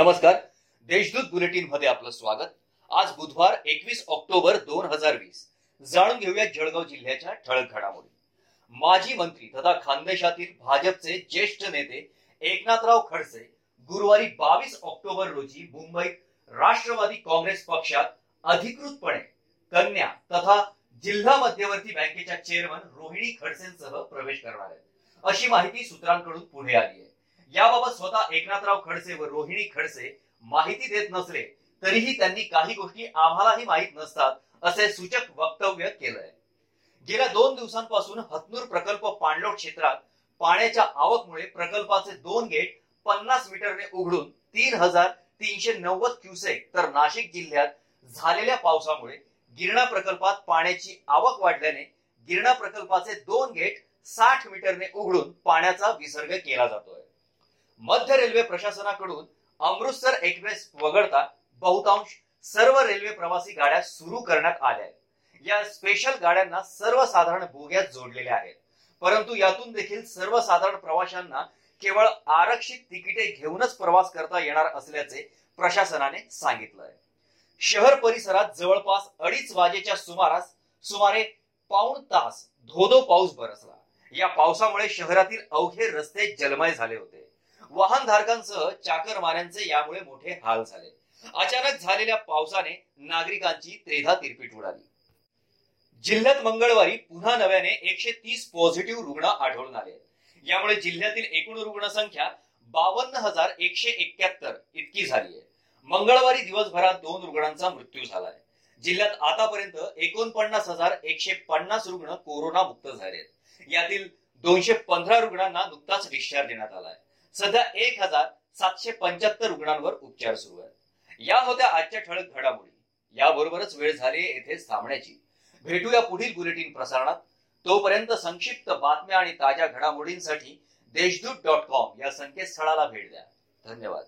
नमस्कार. देशदूत बुलेटिनमध्ये आपलं स्वागत. आज बुधवार एकवीस ऑक्टोबर दोन हजार वीस. जाणून घेऊया जळगाव जिल्ह्याच्या ठळक घडामोडी. माजी मंत्री तथा खानदेशातील भाजपचे ज्येष्ठ नेते एकनाथराव खडसे गुरुवारी बावीस ऑक्टोबर रोजी मुंबईत राष्ट्रवादी काँग्रेस पक्षात अधिकृतपणे कन्या तथा जिल्हा मध्यवर्ती बँकेच्या चेअरमन रोहिणी खडसेंसह प्रवेश करणार आहेत. अशी माहिती सूत्रांकडून पुढे आली आहे. याबाबत स्वतः एकनाथराव खडसे व रोहिणी खडसे माहिती देत नसले तरीही त्यांनी काही गोष्टी आम्हालाही माहीत नसतात असे सूचक वक्तव्य केलंय. गेल्या दोन दिवसांपासून हतनूर प्रकल्प पाणलोट क्षेत्रात पाण्याच्या आवकमुळे प्रकल्पाचे दोन गेट पन्नास मीटरने उघडून तीन हजार तीनशे नव्वद क्युसेक तर नाशिक जिल्ह्यात झालेल्या पावसामुळे गिरणा प्रकल्पात पाण्याची आवक वाढल्याने गिरणा प्रकल्पाचे दोन गेट साठ मीटरने उघडून पाण्याचा विसर्ग केला जातोय. मध्य रेल्वे प्रशासनाकडून अमृतसर एक्सप्रेस वगळता बहुतांश सर्व रेल्वे प्रवासी गाड्या सुरू करण्यात आल्या आहेत. या स्पेशल गाड्यांना सर्वसाधारण बोग्यात जोडलेल्या आहेत. परंतु यातून देखील सर्वसाधारण प्रवाशांना केवळ आरक्षित तिकिटे घेऊनच प्रवास करता येणार असल्याचे प्रशासनाने सांगितलंय. शहर परिसरात जवळपास अडीच वाजेच्या सुमारास सुमारे पाऊण तास धोधो पाऊस बरसला. या पावसामुळे शहरातील अवघे रस्ते जलमय झाले होते. वाहनधारकांसह चाकरमान्यांचे यामुळे मोठे हाल झाले. अचानक झालेल्या पावसाने नागरिकांची त्रेधा तिरपीट उडाली. जिल्ह्यात मंगळवारी पुन्हा नव्याने एकशे तीस पॉझिटिव्ह रुग्ण आढळून आले. यामुळे जिल्ह्यातील एकूण रुग्णसंख्या बावन्न हजार एकशे एक्क्याहत्तर इतकी झाली आहे. मंगळवारी दिवसभरात दोन रुग्णांचा मृत्यू झालाय. जिल्ह्यात आतापर्यंत एकोणपन्नास हजार एकशे पन्नास रुग्ण कोरोना मुक्त झालेत. यातील दोनशे पंधरा रुग्णांना नुकताच डिस्चार्ज देण्यात आलाय. सध्या एक हजार सातशे पंच्याहत्तर रुग्णांवर उपचार सुरू आहेत. या होत्या आजच्या ठळक घडामोडी. याबरोबरच वेळ झाली येथेच थांबण्याची. भेटूया पुढील बुलेटिन प्रसारणात. तोपर्यंत संक्षिप्त बातम्या आणि ताज्या घडामोडींसाठी देशदूत डॉट कॉम या संकेतस्थळाला भेट द्या. धन्यवाद.